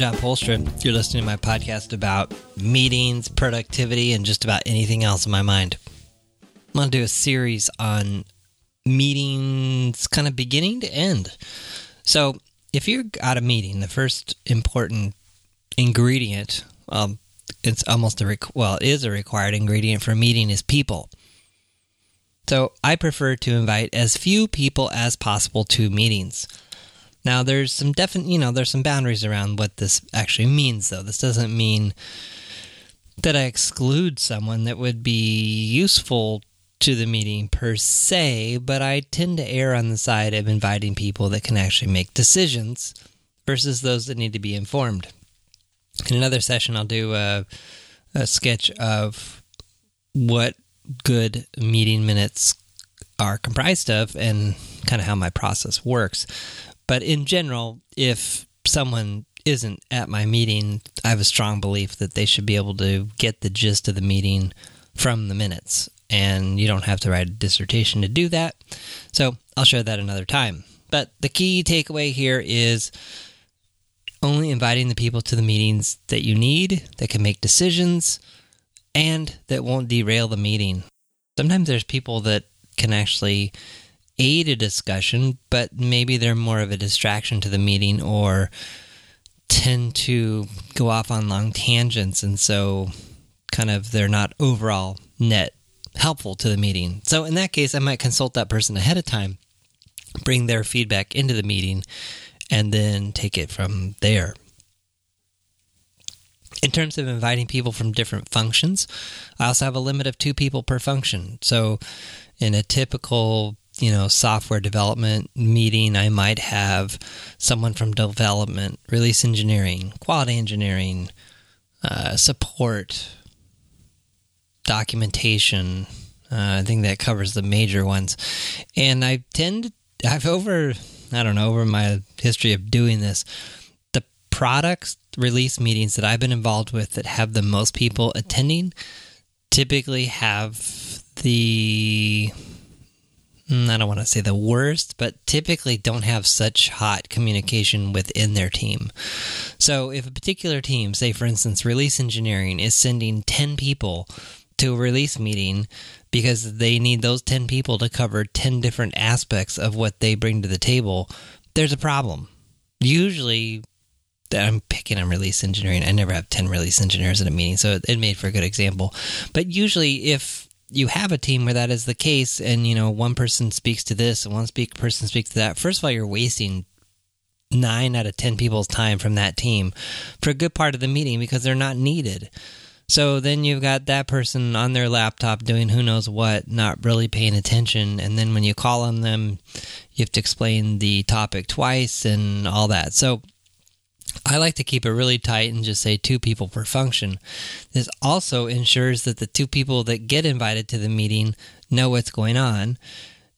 John Poelstra. You're listening to my podcast about meetings, productivity, and just about anything else in my mind. I'm going to do a series on meetings, kind of beginning to end. So, if you're at a meeting, the first important ingredient, um, it's almost a requ- well, it is a required ingredient for a meeting is people. So, I prefer to invite as few people as possible to meetings. Now, there's some definite, you know, there's some boundaries around what this actually means, though. This doesn't mean that I exclude someone that would be useful to the meeting per se, but I tend to err on the side of inviting people that can actually make decisions versus those that need to be informed. In another session, I'll do a, a sketch of what good meeting minutes are comprised of and kind of how my process works. But in general, if someone isn't at my meeting, I have a strong belief that they should be able to get the gist of the meeting from the minutes. And you don't have to write a dissertation to do that. So I'll share that another time. But the key takeaway here is only inviting the people to the meetings that you need, that can make decisions, and that won't derail the meeting. Sometimes there's people that can actually aid a discussion, but maybe they're more of a distraction to the meeting or tend to go off on long tangents. And so, kind of, they're not overall net helpful to the meeting. So, in that case, I might consult that person ahead of time, bring their feedback into the meeting, and then take it from there. In terms of inviting people from different functions, I also have a limit of two people per function. So, in a typical you know software development meeting i might have someone from development release engineering quality engineering uh, support documentation. Uh, i think that covers the major ones. And i tend i've over i don't know over my history of doing this the products release meetings that i've been involved with that have the most people attending typically have the I don't want to say the worst, but typically don't have such hot communication within their team. So, if a particular team, say for instance, release engineering, is sending 10 people to a release meeting because they need those 10 people to cover 10 different aspects of what they bring to the table, there's a problem. Usually, I'm picking on release engineering. I never have 10 release engineers at a meeting, so it made for a good example. But usually, if you have a team where that is the case and you know one person speaks to this and one speak person speaks to that. First of all you're wasting nine out of ten people's time from that team for a good part of the meeting because they're not needed. So then you've got that person on their laptop doing who knows what not really paying attention. And then when you call on them you have to explain the topic twice and all that. So I like to keep it really tight and just say two people per function. This also ensures that the two people that get invited to the meeting know what's going on.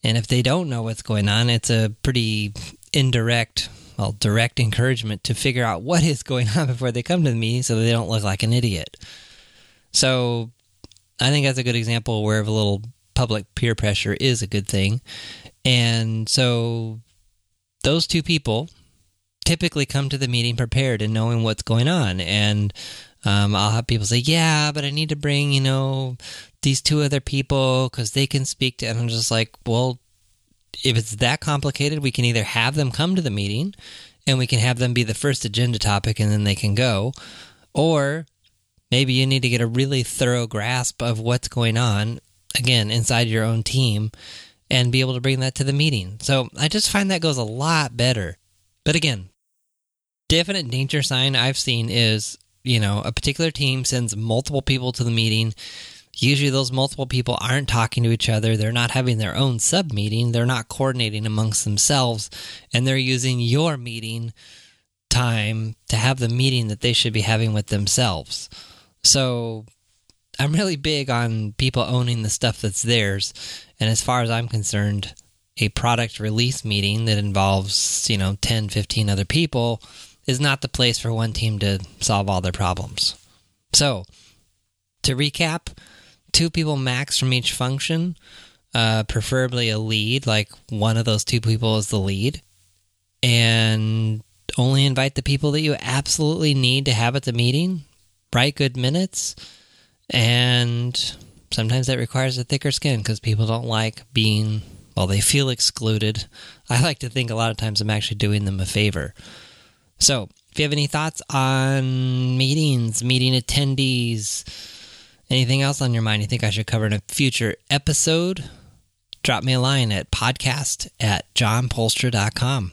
And if they don't know what's going on, it's a pretty indirect, well, direct encouragement to figure out what is going on before they come to the meeting so they don't look like an idiot. So I think that's a good example where a little public peer pressure is a good thing. And so those two people typically come to the meeting prepared and knowing what's going on. And um, I'll have people say, "Yeah, but I need to bring you know these two other people because they can speak to." And I'm just like, "Well, if it's that complicated, we can either have them come to the meeting, and we can have them be the first agenda topic, and then they can go, or maybe you need to get a really thorough grasp of what's going on again inside your own team." And be able to bring that to the meeting. So I just find that goes a lot better. But again, definite danger sign I've seen is, you know, a particular team sends multiple people to the meeting. Usually, those multiple people aren't talking to each other. They're not having their own sub meeting. They're not coordinating amongst themselves. And they're using your meeting time to have the meeting that they should be having with themselves. So, I'm really big on people owning the stuff that's theirs. And as far as I'm concerned, a product release meeting that involves, you know, 10, 15 other people is not the place for one team to solve all their problems. So, to recap, two people max from each function, uh, preferably a lead, like one of those two people is the lead. And only invite the people that you absolutely need to have at the meeting, write good minutes, and sometimes that requires a thicker skin because people don't like being, well, they feel excluded. I like to think a lot of times I'm actually doing them a favor. So, if you have any thoughts on meetings, meeting attendees, anything else on your mind you think I should cover in a future episode, drop me a line at podcast at johnpoelstra.com.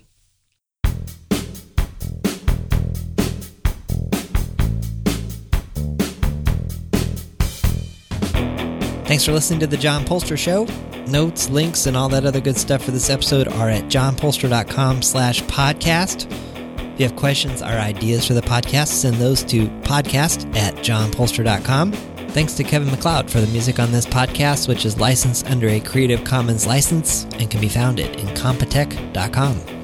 Thanks for listening to The John Poelstra Show. Notes, links, and all that other good stuff for this episode are at johnpoelstra.com slash podcast. If you have questions or ideas for the podcast, send those to podcast at johnpoelstra.com. Thanks to Kevin MacLeod for the music on this podcast, which is licensed under a Creative Commons license and can be found at incompetech.com.